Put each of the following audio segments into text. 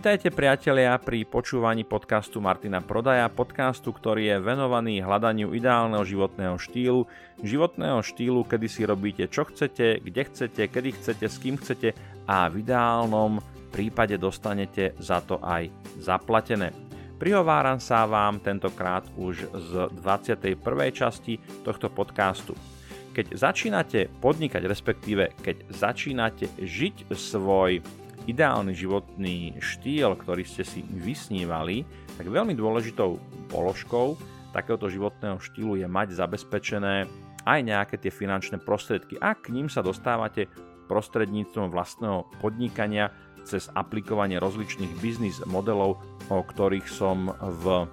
Vitajte priatelia pri počúvaní podcastu Martina Prodaja, podcastu, ktorý je venovaný hľadaniu ideálneho životného štýlu, životného štýlu, kedy si robíte čo chcete, kde chcete, kedy chcete, s kým chcete a v ideálnom prípade dostanete za to aj zaplatené. Prihováram sa vám tentokrát už z 21. časti tohto podcastu. Keď začínate podnikať, respektíve keď začínate žiť svoj ideálny životný štýl, ktorý ste si vysnívali, tak veľmi dôležitou položkou takéhoto životného štýlu je mať zabezpečené aj nejaké tie finančné prostriedky a k ním sa dostávate prostredníctvom vlastného podnikania cez aplikovanie rozličných biznis modelov, o ktorých som v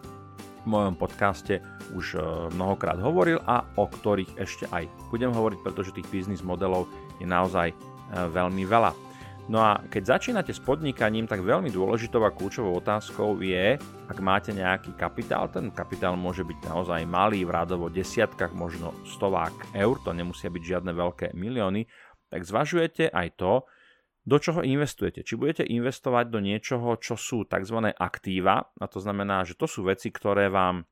mojom podcaste už e, mnohokrát hovoril a o ktorých ešte aj budem hovoriť, pretože tých biznis modelov je naozaj e, veľmi veľa. No a keď začínate s podnikaním, tak veľmi dôležitou a kľúčovou otázkou je, ak máte nejaký kapitál, ten kapitál môže byť naozaj malý, v rádovo desiatkách, možno stovák eur, to nemusia byť žiadne veľké milióny, tak zvažujete aj to, do čoho investujete. Či budete investovať do niečoho, čo sú tzv. aktíva, a to znamená, že to sú veci, ktoré vám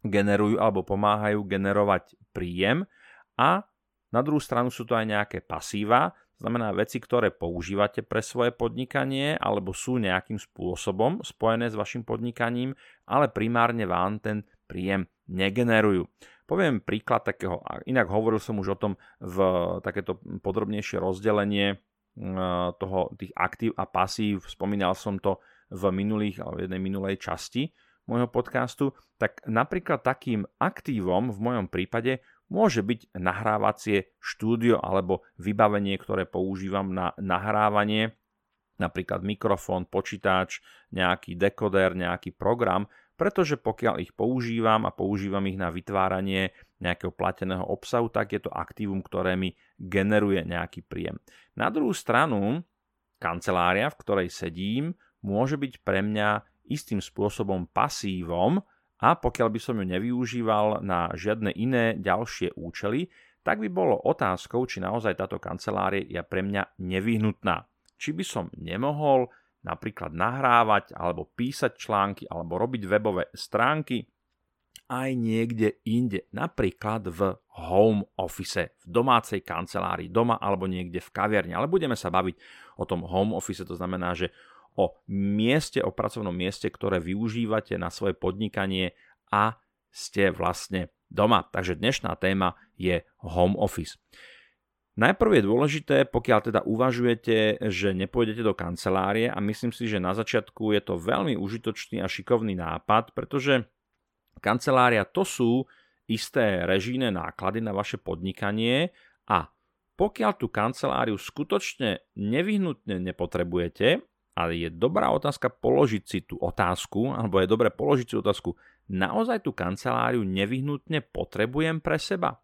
generujú alebo pomáhajú generovať príjem a na druhú stranu sú to aj nejaké pasíva, znamená veci, ktoré používate pre svoje podnikanie alebo sú nejakým spôsobom spojené s vašim podnikaním, ale primárne vám ten príjem negenerujú. Poviem príklad takého, inak hovoril som už o tom v takéto podrobnejšie rozdelenie toho, tých aktív a pasív, spomínal som to v minulých, alebo jednej minulej časti môjho podcastu, tak napríklad takým aktívom v mojom prípade Môže byť nahrávacie štúdio alebo vybavenie, ktoré používam na nahrávanie, napríklad mikrofón, počítač, nejaký dekoder, nejaký program, pretože pokiaľ ich používam a používam ich na vytváranie nejakého plateného obsahu, tak je to aktívum, ktoré mi generuje nejaký príjem. Na druhú stranu, kancelária, v ktorej sedím, môže byť pre mňa istým spôsobom pasívom, a pokiaľ by som ju nevyužíval na žiadne iné ďalšie účely, tak by bolo otázkou, či naozaj táto kancelária je pre mňa nevyhnutná. Či by som nemohol napríklad nahrávať alebo písať články alebo robiť webové stránky aj niekde inde, napríklad v home office, v domácej kancelárii, doma alebo niekde v kaviarni. Ale budeme sa baviť o tom home office, to znamená, že o mieste, o pracovnom mieste, ktoré využívate na svoje podnikanie a ste vlastne doma. Takže dnešná téma je home office. Najprv je dôležité, pokiaľ teda uvažujete, že nepôjdete do kancelárie a myslím si, že na začiatku je to veľmi užitočný a šikovný nápad, pretože kancelária to sú isté režijné náklady na vaše podnikanie a pokiaľ tú kanceláriu skutočne nevyhnutne nepotrebujete, ale je dobrá otázka položiť si tú otázku, alebo je dobré položiť si otázku, naozaj tú kanceláriu nevyhnutne potrebujem pre seba?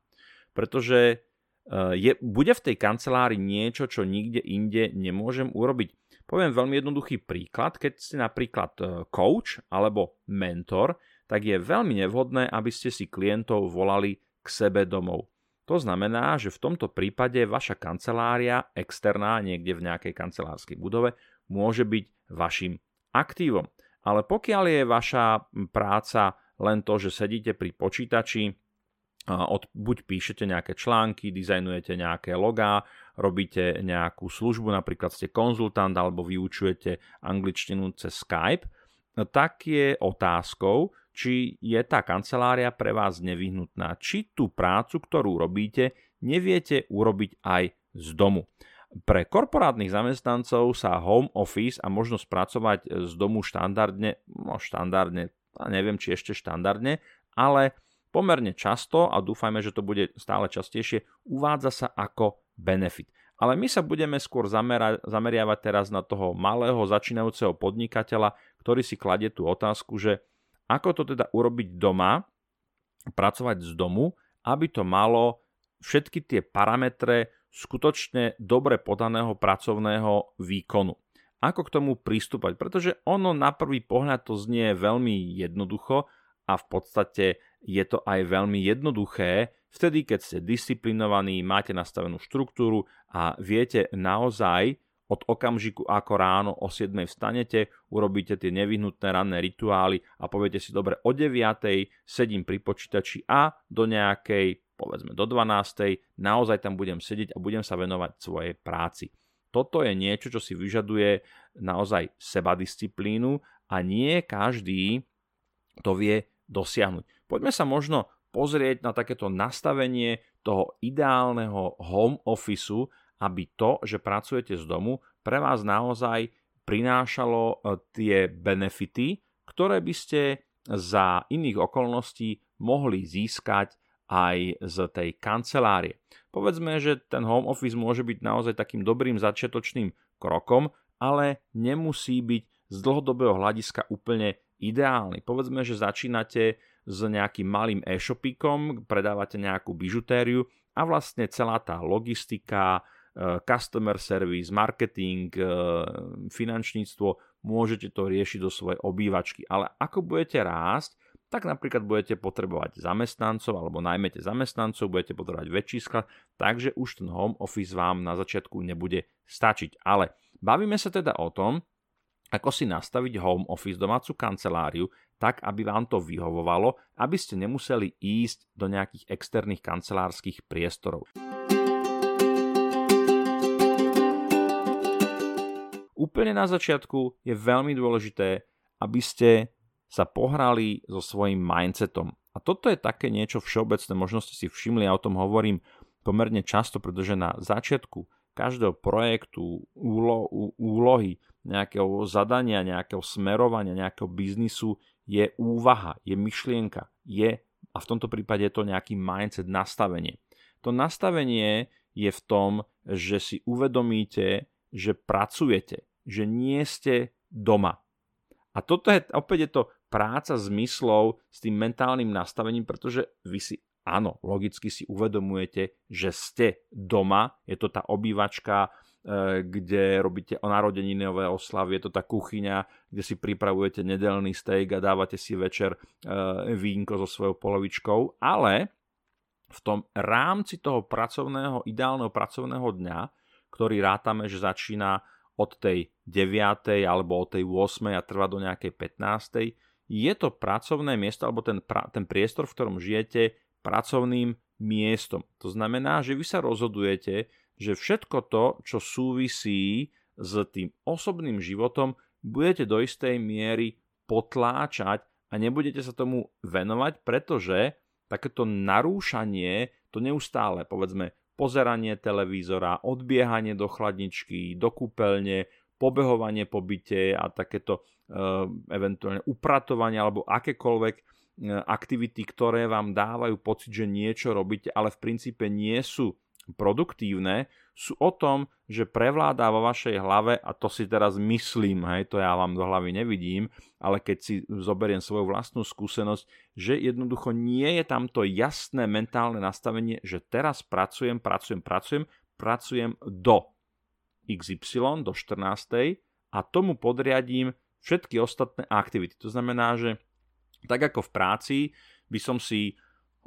Pretože e, je, bude v tej kancelárii niečo, čo nikde inde nemôžem urobiť. Poviem veľmi jednoduchý príklad. Keď ste napríklad e, coach alebo mentor, tak je veľmi nevhodné, aby ste si klientov volali k sebe domov. To znamená, že v tomto prípade vaša kancelária externá niekde v nejakej kancelárskej budove môže byť vašim aktívom. Ale pokiaľ je vaša práca len to, že sedíte pri počítači, od, buď píšete nejaké články, dizajnujete nejaké logá, robíte nejakú službu, napríklad ste konzultant alebo vyučujete angličtinu cez Skype, tak je otázkou, či je tá kancelária pre vás nevyhnutná, či tú prácu, ktorú robíte, neviete urobiť aj z domu. Pre korporátnych zamestnancov sa home office a možnosť pracovať z domu štandardne, no štandardne, neviem či ešte štandardne, ale pomerne často a dúfajme, že to bude stále častejšie, uvádza sa ako benefit. Ale my sa budeme skôr zamera- zameriavať teraz na toho malého začínajúceho podnikateľa, ktorý si kladie tú otázku, že ako to teda urobiť doma, pracovať z domu, aby to malo všetky tie parametre skutočne dobre podaného pracovného výkonu. Ako k tomu pristúpať? Pretože ono na prvý pohľad to znie veľmi jednoducho a v podstate je to aj veľmi jednoduché, vtedy keď ste disciplinovaní, máte nastavenú štruktúru a viete naozaj od okamžiku, ako ráno o 7 vstanete, urobíte tie nevyhnutné ranné rituály a poviete si, dobre, o 9 sedím pri počítači a do nejakej, povedzme do 12 naozaj tam budem sedieť a budem sa venovať svojej práci. Toto je niečo, čo si vyžaduje naozaj sebadisciplínu a nie každý to vie dosiahnuť. Poďme sa možno pozrieť na takéto nastavenie toho ideálneho home officeu aby to, že pracujete z domu, pre vás naozaj prinášalo e, tie benefity, ktoré by ste za iných okolností mohli získať aj z tej kancelárie. Povedzme, že ten home office môže byť naozaj takým dobrým začiatočným krokom, ale nemusí byť z dlhodobého hľadiska úplne ideálny. Povedzme, že začínate s nejakým malým e-shopíkom, predávate nejakú bižutériu a vlastne celá tá logistika, Eh, customer service, marketing, eh, finančníctvo, môžete to riešiť do svojej obývačky. Ale ako budete rásť, tak napríklad budete potrebovať zamestnancov alebo najmete zamestnancov, budete potrebovať väčší sklad, takže už ten home office vám na začiatku nebude stačiť. Ale bavíme sa teda o tom, ako si nastaviť home office, domácu kanceláriu, tak, aby vám to vyhovovalo, aby ste nemuseli ísť do nejakých externých kancelárskych priestorov. úplne na začiatku je veľmi dôležité, aby ste sa pohrali so svojím mindsetom. A toto je také niečo všeobecné, možno ste si všimli, ja o tom hovorím pomerne často, pretože na začiatku každého projektu, úlo, úlohy, nejakého zadania, nejakého smerovania, nejakého biznisu je úvaha, je myšlienka, je, a v tomto prípade je to nejaký mindset, nastavenie. To nastavenie je v tom, že si uvedomíte, že pracujete, že nie ste doma. A toto je, opäť je to práca zmyslov s tým mentálnym nastavením, pretože vy si, áno, logicky si uvedomujete, že ste doma, je to tá obývačka, e, kde robíte o narodeninové oslavy, je to tá kuchyňa, kde si pripravujete nedelný steak a dávate si večer e, vínko so svojou polovičkou, ale v tom rámci toho pracovného, ideálneho pracovného dňa, ktorý rátame, že začína od tej 9. alebo od tej 8. a trvá do nejakej 15. Je to pracovné miesto alebo ten, ten priestor, v ktorom žijete, pracovným miestom. To znamená, že vy sa rozhodujete, že všetko to, čo súvisí s tým osobným životom, budete do istej miery potláčať a nebudete sa tomu venovať, pretože takéto narúšanie, to neustále, povedzme, pozeranie televízora, odbiehanie do chladničky, do kúpeľne, pobehovanie po byte a takéto eventuálne upratovanie alebo akékoľvek e, aktivity, ktoré vám dávajú pocit, že niečo robíte, ale v princípe nie sú produktívne, sú o tom, že prevláda vo vašej hlave, a to si teraz myslím, hej, to ja vám do hlavy nevidím, ale keď si zoberiem svoju vlastnú skúsenosť, že jednoducho nie je tam to jasné mentálne nastavenie, že teraz pracujem, pracujem, pracujem, pracujem do XY, do 14. a tomu podriadím všetky ostatné aktivity. To znamená, že tak ako v práci by som si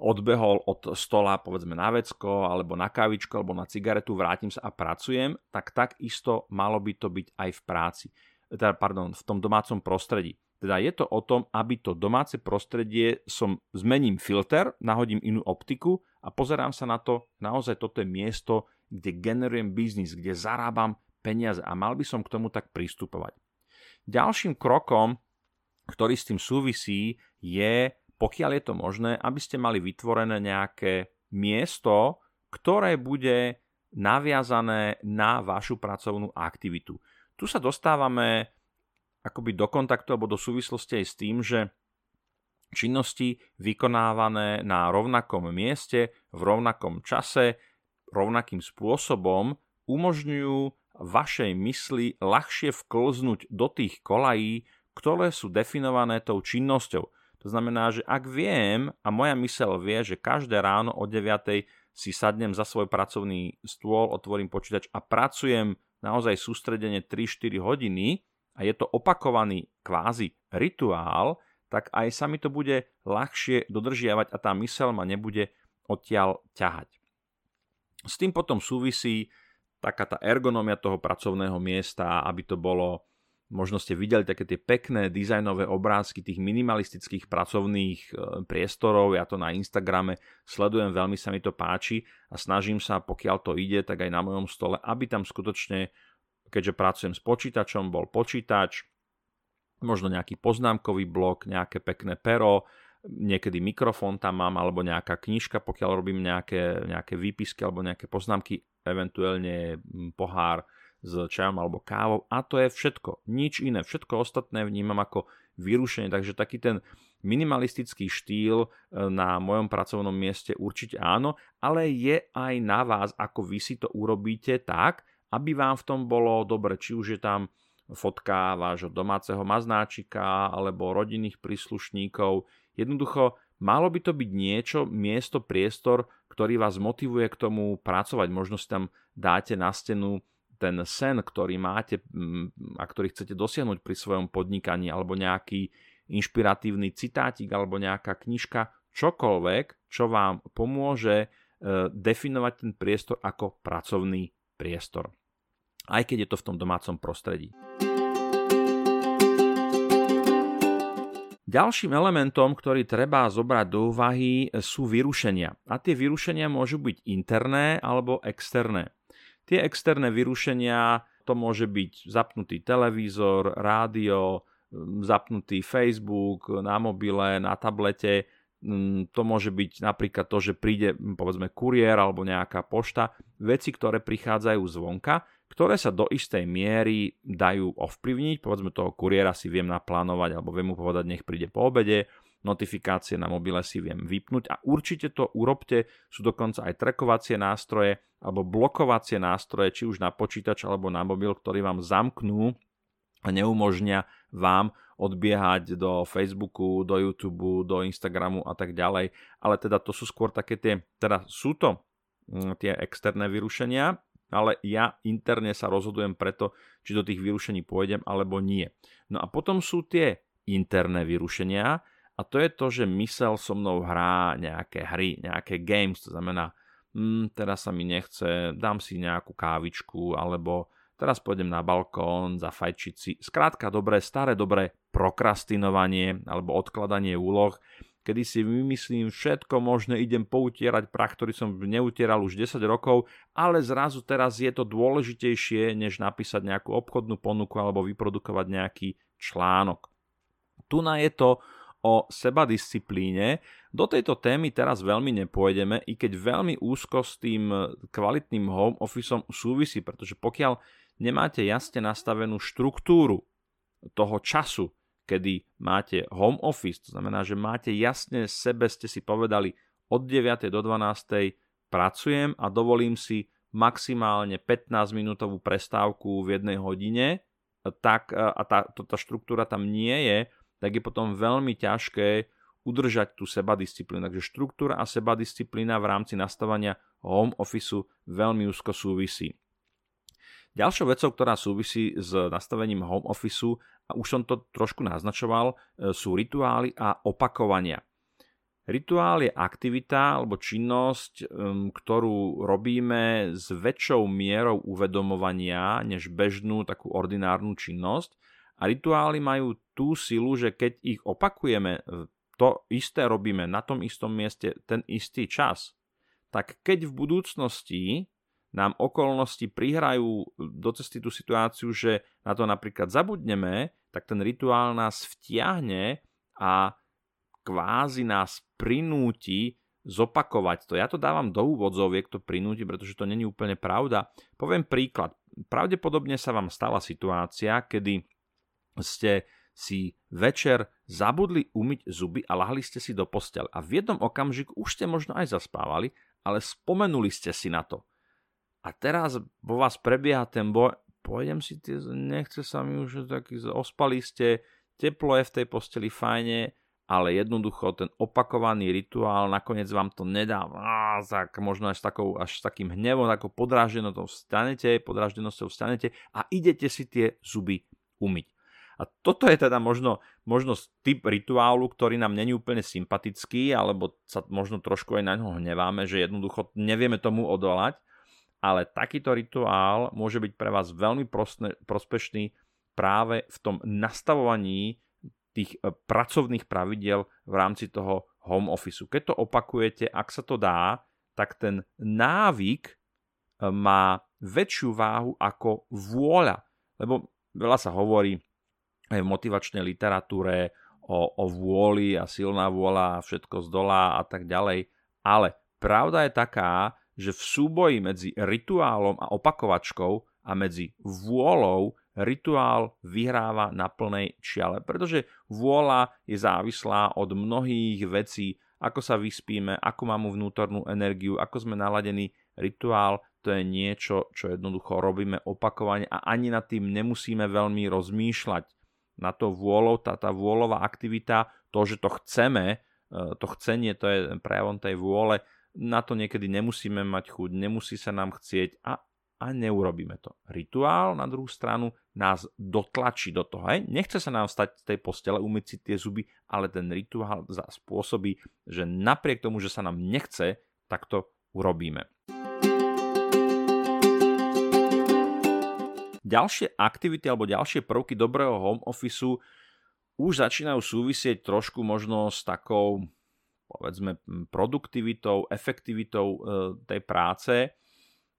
odbehol od stola povedzme na vecko alebo na kávičku alebo na cigaretu, vrátim sa a pracujem, tak takisto malo by to byť aj v práci. Teda, pardon, v tom domácom prostredí. Teda je to o tom, aby to domáce prostredie som zmením filter, nahodím inú optiku a pozerám sa na to, naozaj toto je miesto, kde generujem biznis, kde zarábam peniaze a mal by som k tomu tak pristupovať. Ďalším krokom, ktorý s tým súvisí, je pokiaľ je to možné, aby ste mali vytvorené nejaké miesto, ktoré bude naviazané na vašu pracovnú aktivitu. Tu sa dostávame akoby do kontaktu alebo do súvislosti aj s tým, že činnosti vykonávané na rovnakom mieste, v rovnakom čase, rovnakým spôsobom umožňujú vašej mysli ľahšie vklznúť do tých kolají, ktoré sú definované tou činnosťou. To znamená, že ak viem a moja mysel vie, že každé ráno o 9 si sadnem za svoj pracovný stôl, otvorím počítač a pracujem naozaj sústredene 3-4 hodiny a je to opakovaný kvázi rituál, tak aj sa mi to bude ľahšie dodržiavať a tá mysel ma nebude odtiaľ ťahať. S tým potom súvisí taká tá ergonomia toho pracovného miesta, aby to bolo Možno ste videli také tie pekné dizajnové obrázky tých minimalistických pracovných e, priestorov. Ja to na Instagrame sledujem, veľmi sa mi to páči a snažím sa, pokiaľ to ide, tak aj na mojom stole, aby tam skutočne, keďže pracujem s počítačom, bol počítač, možno nejaký poznámkový blok, nejaké pekné pero, niekedy mikrofón tam mám, alebo nejaká knižka, pokiaľ robím nejaké, nejaké výpisky alebo nejaké poznámky, eventuálne pohár s čajom alebo kávou a to je všetko. Nič iné. Všetko ostatné vnímam ako vyrušenie. Takže taký ten minimalistický štýl e, na mojom pracovnom mieste určite áno, ale je aj na vás, ako vy si to urobíte tak, aby vám v tom bolo dobre. Či už je tam fotka vášho domáceho maznáčika alebo rodinných príslušníkov. Jednoducho, malo by to byť niečo, miesto, priestor, ktorý vás motivuje k tomu pracovať. Možno si tam dáte na stenu ten sen, ktorý máte mm, a ktorý chcete dosiahnuť pri svojom podnikaní, alebo nejaký inšpiratívny citátik, alebo nejaká knižka, čokoľvek, čo vám pomôže e, definovať ten priestor ako pracovný priestor. Aj keď je to v tom domácom prostredí. Ďalším elementom, ktorý treba zobrať do úvahy, sú vyrušenia. A tie vyrušenia môžu byť interné alebo externé. Tie externé vyrušenia, to môže byť zapnutý televízor, rádio, zapnutý Facebook na mobile, na tablete, to môže byť napríklad to, že príde povedzme kuriér alebo nejaká pošta, veci, ktoré prichádzajú zvonka, ktoré sa do istej miery dajú ovplyvniť, povedzme toho kuriéra si viem naplánovať alebo viem mu povedať, nech príde po obede, notifikácie na mobile si viem vypnúť a určite to urobte, sú dokonca aj trekovacie nástroje alebo blokovacie nástroje, či už na počítač alebo na mobil, ktorí vám zamknú a neumožnia vám odbiehať do Facebooku, do YouTube, do Instagramu a tak ďalej. Ale teda to sú skôr také tie, teda sú to mm, tie externé vyrušenia, ale ja interne sa rozhodujem preto, či do tých vyrušení pôjdem alebo nie. No a potom sú tie interné vyrušenia, a to je to, že mysel so mnou hrá nejaké hry, nejaké games, to znamená, hm, teraz sa mi nechce, dám si nejakú kávičku, alebo teraz pôjdem na balkón, zafajčiť si. Skrátka dobré, staré dobré prokrastinovanie alebo odkladanie úloh, kedy si vymyslím všetko možné, idem poutierať prach, ktorý som neutieral už 10 rokov, ale zrazu teraz je to dôležitejšie, než napísať nejakú obchodnú ponuku alebo vyprodukovať nejaký článok. Tu na je to o sebadisciplíne. Do tejto témy teraz veľmi nepôjdeme, i keď veľmi úzko s tým kvalitným home officeom súvisí, pretože pokiaľ nemáte jasne nastavenú štruktúru toho času, kedy máte home office, to znamená, že máte jasne sebe, ste si povedali, od 9. do 12. pracujem a dovolím si maximálne 15 minútovú prestávku v jednej hodine, tak a tá, tá štruktúra tam nie je, tak je potom veľmi ťažké udržať tú sebadisciplínu. Takže štruktúra a sebadisciplína v rámci nastavania home office veľmi úzko súvisí. Ďalšou vecou, ktorá súvisí s nastavením home office, a už som to trošku naznačoval, e, sú rituály a opakovania. Rituál je aktivita alebo činnosť, ktorú robíme s väčšou mierou uvedomovania než bežnú takú ordinárnu činnosť a rituály majú tú silu, že keď ich opakujeme, to isté robíme na tom istom mieste ten istý čas, tak keď v budúcnosti nám okolnosti prihrajú do cesty tú situáciu, že na to napríklad zabudneme, tak ten rituál nás vtiahne a kvázi nás prinúti zopakovať to. Ja to dávam do úvodzoviek, to prinúti, pretože to není úplne pravda. Poviem príklad. Pravdepodobne sa vám stala situácia, kedy ste si večer zabudli umyť zuby a lahli ste si do postele. A v jednom okamžiku už ste možno aj zaspávali, ale spomenuli ste si na to. A teraz vo vás prebieha ten boj, pôjdem si tie, nechce sa mi už taký, ospali ste, teplo je v tej posteli fajne, ale jednoducho ten opakovaný rituál nakoniec vám to nedá. Á, tak možno až, takou, až takým hnevom, takou podráždenosťou vstanete, podráždenosťou vstanete a idete si tie zuby umyť. A toto je teda možno, možno typ rituálu, ktorý nám není úplne sympatický, alebo sa možno trošku aj na ňo hneváme, že jednoducho nevieme tomu odolať. Ale takýto rituál môže byť pre vás veľmi prospešný práve v tom nastavovaní tých e, pracovných pravidiel v rámci toho home office. Keď to opakujete, ak sa to dá, tak ten návyk e, má väčšiu váhu ako vôľa. Lebo veľa sa hovorí aj v motivačnej literatúre o, o vôli a silná vôľa a všetko z dola a tak ďalej. Ale pravda je taká, že v súboji medzi rituálom a opakovačkou a medzi vôľou rituál vyhráva na plnej čiale, pretože vôľa je závislá od mnohých vecí, ako sa vyspíme, ako máme vnútornú energiu, ako sme naladení. Rituál to je niečo, čo jednoducho robíme opakovane a ani nad tým nemusíme veľmi rozmýšľať. Na to vôľou, tá, tá vôľová aktivita, to, že to chceme, e, to chcenie, to je prejavom tej vôle, na to niekedy nemusíme mať chuť, nemusí sa nám chcieť a, a neurobíme to. Rituál na druhú stranu nás dotlačí do toho. Hej? Nechce sa nám stať z tej postele, umyť si tie zuby, ale ten rituál spôsobí, že napriek tomu, že sa nám nechce, tak to urobíme. Ďalšie aktivity alebo ďalšie prvky dobrého home officeu už začínajú súvisieť trošku možno s takou povedzme produktivitou, efektivitou e, tej práce.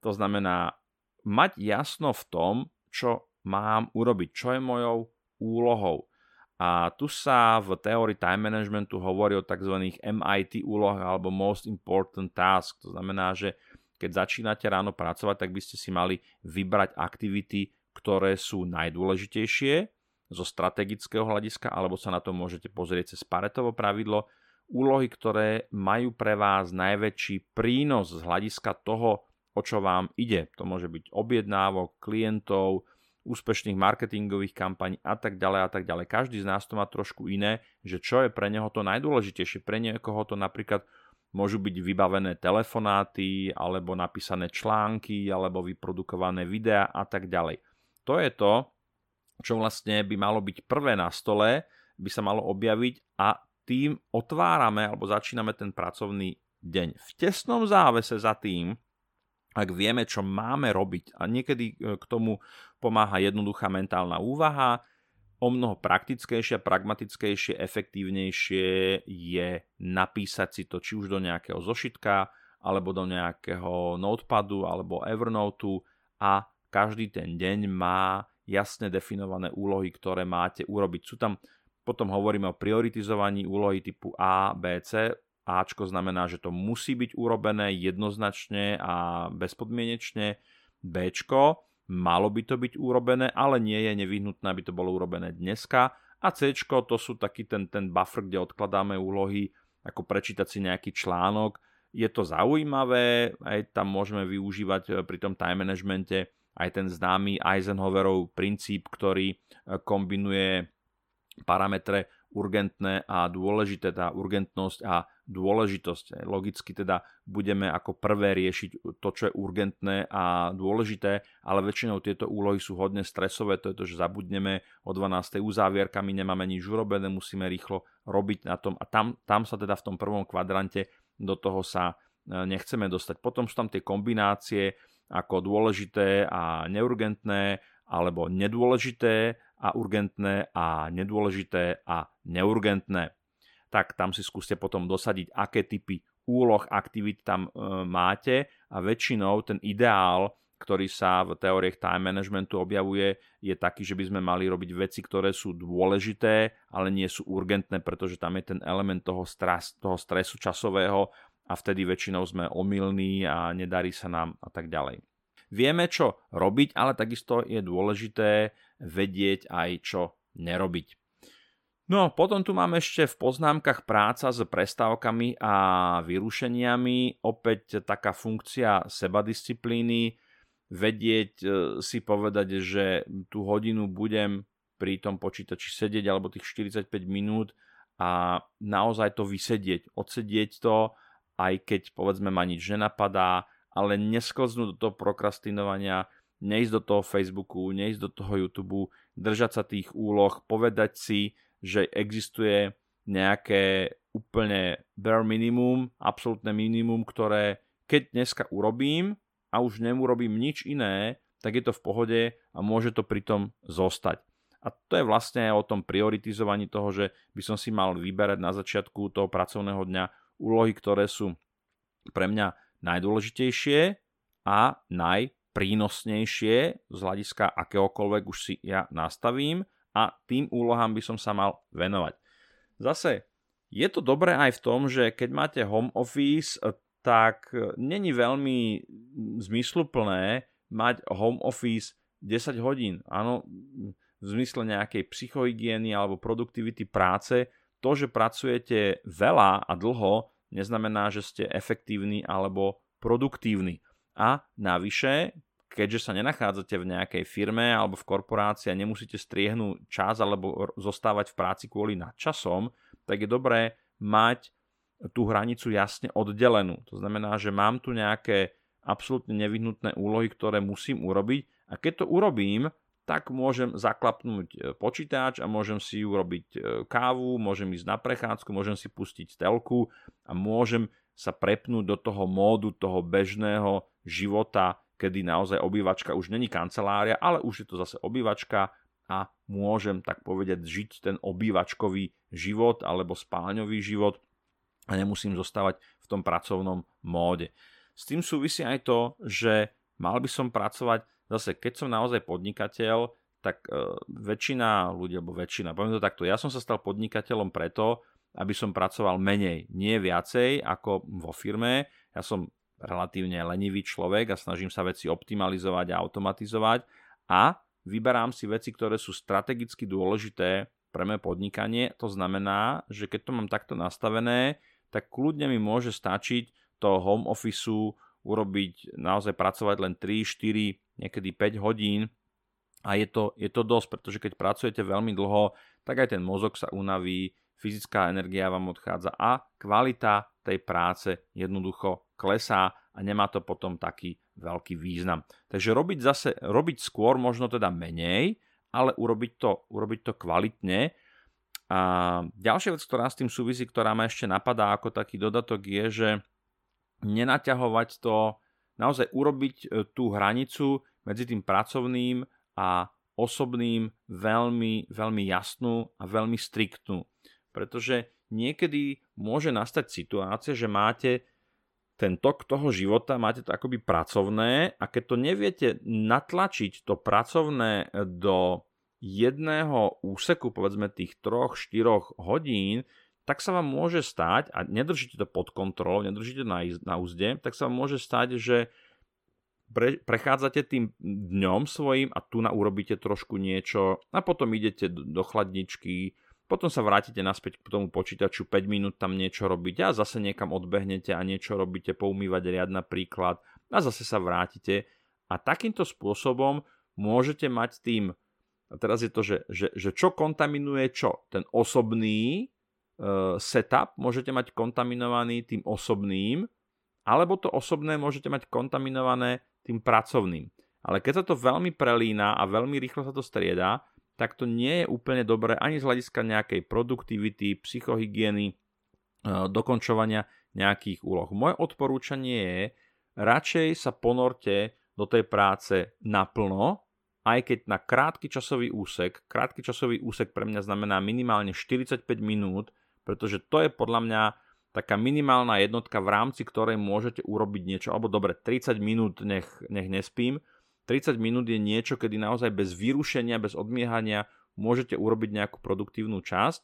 To znamená mať jasno v tom, čo mám urobiť, čo je mojou úlohou. A tu sa v teórii time managementu hovorí o tzv. MIT úlohách alebo Most Important Task. To znamená, že keď začínate ráno pracovať, tak by ste si mali vybrať aktivity, ktoré sú najdôležitejšie zo strategického hľadiska, alebo sa na to môžete pozrieť cez Paretovo pravidlo, úlohy, ktoré majú pre vás najväčší prínos z hľadiska toho, o čo vám ide. To môže byť objednávok, klientov, úspešných marketingových kampaní a tak ďalej a tak ďalej. Každý z nás to má trošku iné, že čo je pre neho to najdôležitejšie. Pre niekoho to napríklad môžu byť vybavené telefonáty, alebo napísané články, alebo vyprodukované videá a tak ďalej. To je to, čo vlastne by malo byť prvé na stole, by sa malo objaviť a tým otvárame alebo začíname ten pracovný deň. V tesnom závese za tým, ak vieme, čo máme robiť a niekedy e, k tomu pomáha jednoduchá mentálna úvaha, o mnoho praktickejšie, pragmatickejšie, efektívnejšie je napísať si to či už do nejakého zošitka, alebo do nejakého notepadu, alebo Evernote a každý ten deň má jasne definované úlohy, ktoré máte urobiť. Sú tam potom hovoríme o prioritizovaní úlohy typu A, B, C. Ačko znamená, že to musí byť urobené jednoznačne a bezpodmienečne. Bčko malo by to byť urobené, ale nie je nevyhnutné, aby to bolo urobené dneska. A C to sú taký ten, ten buffer, kde odkladáme úlohy, ako prečítať si nejaký článok. Je to zaujímavé, aj tam môžeme využívať eh, pri tom time managemente aj ten známy Eisenhowerov princíp, ktorý eh, kombinuje parametre urgentné a dôležité, tá urgentnosť a dôležitosť. Logicky teda budeme ako prvé riešiť to, čo je urgentné a dôležité, ale väčšinou tieto úlohy sú hodne stresové, to je to, že zabudneme o 12. uzávierka, my nemáme nič urobené, musíme rýchlo robiť na tom a tam, tam sa teda v tom prvom kvadrante do toho sa e, nechceme dostať. Potom sú tam tie kombinácie ako dôležité a neurgentné alebo nedôležité a urgentné a nedôležité a neurgentné. Tak tam si skúste potom dosadiť, aké typy úloh, aktivít tam e, máte a väčšinou ten ideál, ktorý sa v teóriách time managementu objavuje, je taký, že by sme mali robiť veci, ktoré sú dôležité, ale nie sú urgentné, pretože tam je ten element toho, stres, toho stresu časového a vtedy väčšinou sme omylní a nedarí sa nám a tak ďalej. Vieme, čo robiť, ale takisto je dôležité vedieť aj, čo nerobiť. No, potom tu máme ešte v poznámkach práca s prestávkami a vyrušeniami. Opäť taká funkcia sebadisciplíny, vedieť e, si povedať, že tú hodinu budem pri tom počítači sedieť alebo tých 45 minút a naozaj to vysedieť, odsedieť to, aj keď povedzme ma nič nenapadá, ale nesklznúť do toho prokrastinovania, neísť do toho Facebooku, neísť do toho YouTube, držať sa tých úloh, povedať si, že existuje nejaké úplne bare minimum, absolútne minimum, ktoré keď dneska urobím a už neurobím nič iné, tak je to v pohode a môže to pritom zostať. A to je vlastne aj o tom prioritizovaní toho, že by som si mal vyberať na začiatku toho pracovného dňa úlohy, ktoré sú pre mňa najdôležitejšie a najprínosnejšie z hľadiska akéhokoľvek už si ja nastavím a tým úlohám by som sa mal venovať. Zase je to dobré aj v tom, že keď máte home office, tak není veľmi zmysluplné mať home office 10 hodín. Áno, v zmysle nejakej psychohygieny alebo produktivity práce, to, že pracujete veľa a dlho, neznamená, že ste efektívni alebo produktívni. A navyše, keďže sa nenachádzate v nejakej firme alebo v korporácii a nemusíte striehnúť čas alebo zostávať v práci kvôli nadčasom, tak je dobré mať tú hranicu jasne oddelenú. To znamená, že mám tu nejaké absolútne nevyhnutné úlohy, ktoré musím urobiť a keď to urobím, tak môžem zaklapnúť e, počítač a môžem si urobiť e, kávu, môžem ísť na prechádzku, môžem si pustiť telku a môžem sa prepnúť do toho módu toho bežného života, kedy naozaj obývačka už není kancelária, ale už je to zase obývačka a môžem tak povedať žiť ten obývačkový život alebo spálňový život a nemusím zostávať v tom pracovnom móde. S tým súvisí aj to, že mal by som pracovať zase keď som naozaj podnikateľ, tak uh, väčšina ľudí, alebo väčšina, poviem to takto, ja som sa stal podnikateľom preto, aby som pracoval menej, nie viacej ako vo firme. Ja som relatívne lenivý človek a snažím sa veci optimalizovať a automatizovať a vyberám si veci, ktoré sú strategicky dôležité pre moje podnikanie. To znamená, že keď to mám takto nastavené, tak kľudne mi môže stačiť to home officeu urobiť, naozaj pracovať len 3, 4, niekedy 5 hodín a je to, je to dosť, pretože keď pracujete veľmi dlho, tak aj ten mozog sa unaví, fyzická energia vám odchádza a kvalita tej práce jednoducho klesá a nemá to potom taký veľký význam. Takže robiť zase, robiť skôr možno teda menej, ale urobiť to, urobiť to kvalitne. A ďalšia vec, ktorá s tým súvisí, ktorá ma ešte napadá ako taký dodatok je, že nenaťahovať to, naozaj urobiť e, tú hranicu medzi tým pracovným a osobným veľmi, veľmi jasnú a veľmi striktnú. Pretože niekedy môže nastať situácia, že máte ten tok toho života, máte to akoby pracovné a keď to neviete natlačiť to pracovné do jedného úseku, povedzme tých 3-4 hodín, tak sa vám môže stať, a nedržíte to pod kontrolou, nedržíte na, na úzde, tak sa vám môže stať, že pre, prechádzate tým dňom svojim a tu na urobíte trošku niečo a potom idete do, do chladničky, potom sa vrátite naspäť k tomu počítaču, 5 minút tam niečo robíte a zase niekam odbehnete a niečo robíte, poumývať riad napríklad a zase sa vrátite a takýmto spôsobom môžete mať tým, a teraz je to, že, že, že čo kontaminuje čo? Ten osobný Eh, setup môžete mať kontaminovaný tým osobným, alebo to osobné môžete mať kontaminované tým pracovným. Ale keď sa to veľmi prelína a veľmi rýchlo sa to strieda, tak to nie je úplne dobré ani z hľadiska nejakej produktivity, psychohygieny, eh, dokončovania nejakých úloh. Moje odporúčanie je, radšej sa ponorte do tej práce naplno, aj keď na krátky časový úsek, krátky časový úsek pre mňa znamená minimálne 45 minút, pretože to je podľa mňa taká minimálna jednotka, v rámci ktorej môžete urobiť niečo, alebo dobre, 30 minút nech, nech nespím, 30 minút je niečo, kedy naozaj bez vyrušenia, bez odmiehania môžete urobiť nejakú produktívnu časť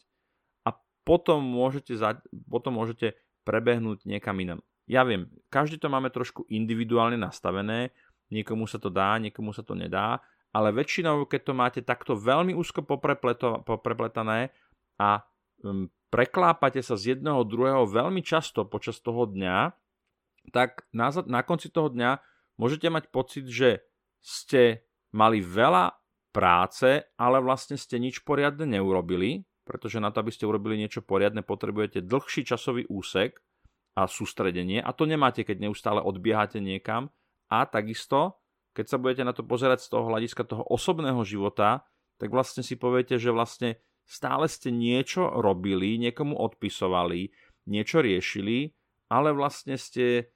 a potom môžete, za, potom môžete prebehnúť niekam inam. Ja viem, každý to máme trošku individuálne nastavené, niekomu sa to dá, niekomu sa to nedá, ale väčšinou, keď to máte takto veľmi úzko poprepletané a um, preklápate sa z jedného druhého veľmi často počas toho dňa, tak na, na konci toho dňa môžete mať pocit, že ste mali veľa práce, ale vlastne ste nič poriadne neurobili, pretože na to, aby ste urobili niečo poriadne, potrebujete dlhší časový úsek a sústredenie. A to nemáte, keď neustále odbiehate niekam. A takisto, keď sa budete na to pozerať z toho hľadiska toho osobného života, tak vlastne si poviete, že vlastne stále ste niečo robili, niekomu odpisovali, niečo riešili, ale vlastne ste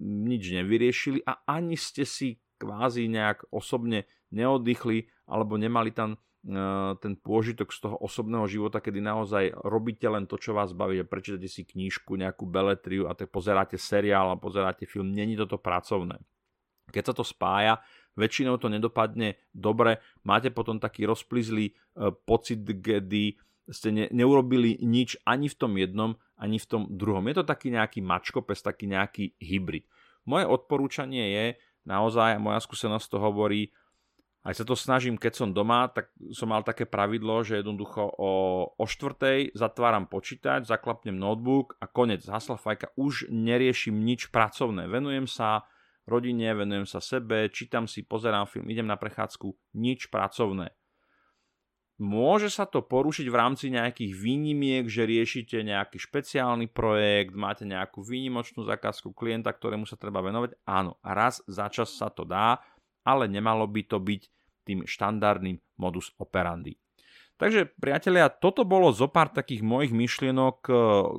nič nevyriešili a ani ste si kvázi nejak osobne neoddychli alebo nemali tam Eh, ten pôžitok z toho osobného života, kedy naozaj robíte len to, čo vás baví, prečítate si knížku, nejakú beletriu a tak pozeráte seriál a pozeráte film, není toto pracovné. Keď sa to spája, väčšinou to nedopadne dobre, máte potom taký rozplizlý eh, pocit, kedy ste ne, neurobili nič ani v tom jednom, ani v tom druhom. Je to taký nejaký mačkopes, taký nejaký hybrid. Moje odporúčanie je, naozaj, moja skúsenosť to hovorí, aj sa to snažím, keď som doma, tak som mal také pravidlo, že jednoducho o, o štvrtej zatváram počítač, zaklapnem notebook a konec, hasla fajka, už neriešim nič pracovné. Venujem sa rodine, venujem sa sebe, čítam si, pozerám film, idem na prechádzku, nič pracovné. Môže sa to porušiť v rámci nejakých výnimiek, že riešite nejaký špeciálny projekt, máte nejakú výnimočnú zákazku klienta, ktorému sa treba venovať. Áno, raz za čas sa to dá, ale nemalo by to byť tým štandardným modus operandi. Takže priatelia, toto bolo zo pár takých mojich myšlienok k,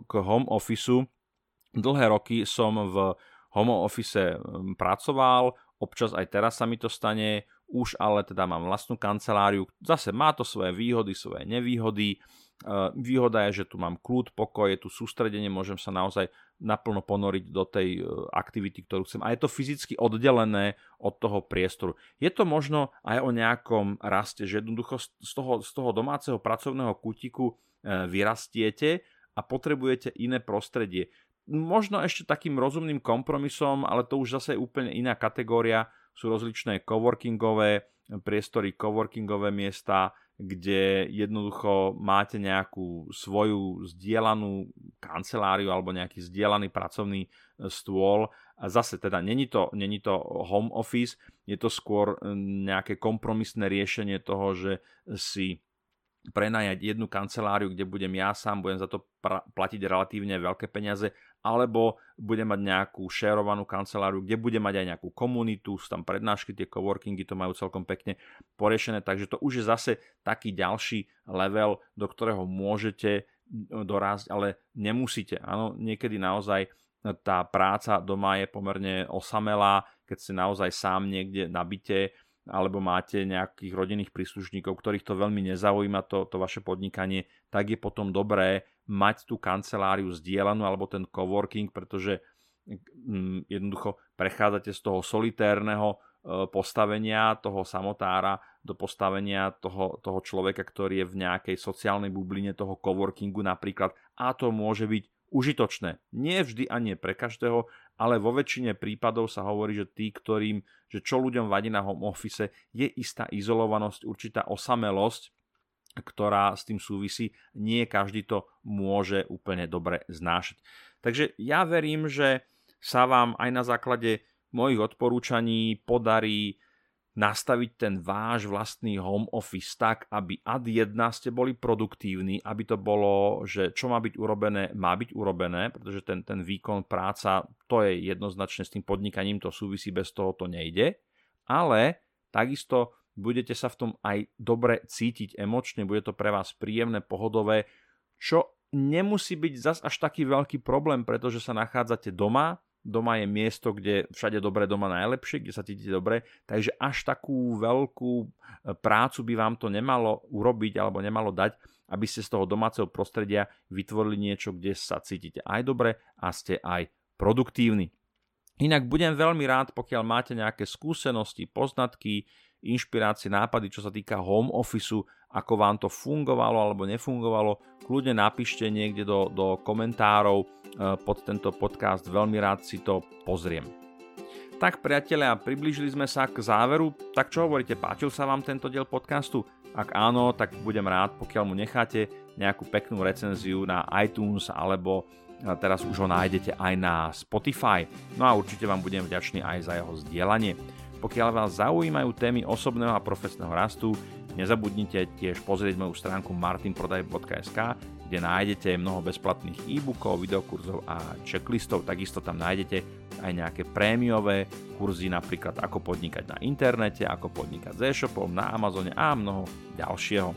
k home officeu. Dlhé roky som v home office hm, pracoval, občas aj teraz sa mi to stane, už ale teda mám vlastnú kanceláriu. Zase má to svoje výhody, svoje nevýhody. Eh, výhoda je, že tu mám kľud, pokoj, je tu sústredenie, môžem sa naozaj naplno ponoriť do tej eh, aktivity, ktorú chcem. A je to fyzicky oddelené od toho priestoru. Je to možno aj o nejakom raste, že jednoducho z toho, z toho domáceho pracovného kútiku eh, vyrastiete a potrebujete iné prostredie. Možno ešte takým rozumným kompromisom, ale to už zase je úplne iná kategória, sú rozličné coworkingové priestory, coworkingové miesta, kde jednoducho máte nejakú svoju zdieľanú kanceláriu alebo nejaký zdieľaný pracovný e, stôl. A zase teda není to, není to home office, je to skôr e, nejaké kompromisné riešenie toho, že si prenajať jednu kanceláriu, kde budem ja sám, budem za to platiť relatívne veľké peniaze, alebo budem mať nejakú šerovanú kanceláriu, kde budem mať aj nejakú komunitu, sú tam prednášky, tie coworkingy to majú celkom pekne poriešené, takže to už je zase taký ďalší level, do ktorého môžete dorásť, ale nemusíte. Áno, niekedy naozaj tá práca doma je pomerne osamelá, keď ste naozaj sám niekde nabite, alebo máte nejakých rodinných príslušníkov, ktorých to veľmi nezaujíma, to, to vaše podnikanie, tak je potom dobré mať tú kanceláriu zdieľanú alebo ten coworking, pretože mm, jednoducho prechádzate z toho solitérneho e, postavenia toho samotára do postavenia toho, toho človeka, ktorý je v nejakej sociálnej bubline toho coworkingu napríklad a to môže byť užitočné. Nie vždy a nie pre každého, ale vo väčšine prípadov sa hovorí, že tí, ktorým, že čo ľuďom vadí na home office, je istá izolovanosť, určitá osamelosť, ktorá s tým súvisí. Nie každý to môže úplne dobre znášať. Takže ja verím, že sa vám aj na základe mojich odporúčaní podarí nastaviť ten váš vlastný home office tak, aby ad 1 ste boli produktívni, aby to bolo, že čo má byť urobené, má byť urobené, pretože ten, ten výkon práca, to je jednoznačne s tým podnikaním, to súvisí, bez toho to nejde, ale takisto budete sa v tom aj dobre cítiť emočne, bude to pre vás príjemné, pohodové, čo nemusí byť zas až taký veľký problém, pretože sa nachádzate doma, doma je miesto, kde všade dobre, doma najlepšie, kde sa cítite dobre, takže až takú veľkú e, prácu by vám to nemalo urobiť alebo nemalo dať, aby ste z toho domáceho prostredia vytvorili niečo, kde sa cítite aj dobre a ste aj produktívni. Inak budem veľmi rád, pokiaľ máte nejaké skúsenosti, poznatky, inšpirácie, nápady, čo sa týka home officeu, ako vám to fungovalo alebo nefungovalo, kľudne napíšte niekde do, do komentárov e, pod tento podcast, veľmi rád si to pozriem. Tak priatelia, priblížili sme sa k záveru, tak čo hovoríte, páčil sa vám tento diel podcastu? Ak áno, tak budem rád, pokiaľ mu necháte nejakú peknú recenziu na iTunes alebo e, teraz už ho nájdete aj na Spotify. No a určite vám budem vďačný aj za jeho zdieľanie. Pokiaľ vás zaujímajú témy osobného a profesného rastu, nezabudnite tiež pozrieť moju stránku martinprodaj.sk, kde nájdete mnoho bezplatných e-bookov, videokurzov a checklistov. Takisto tam nájdete aj nejaké prémiové kurzy, napríklad ako podnikať na internete, ako podnikať s e-shopom, na Amazone a mnoho ďalšieho.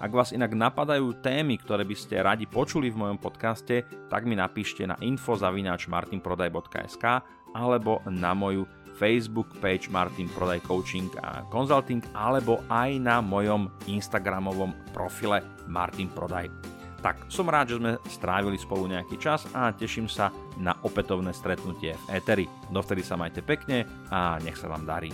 Ak vás inak napadajú témy, ktoré by ste radi počuli v mojom podcaste, tak mi napíšte na info.martinprodaj.sk alebo na moju Facebook page Martin Prodaj Coaching a Consulting alebo aj na mojom Instagramovom profile Martin Prodaj. Tak som rád, že sme strávili spolu nejaký čas a teším sa na opätovné stretnutie v Eteri. Dovtedy sa majte pekne a nech sa vám darí.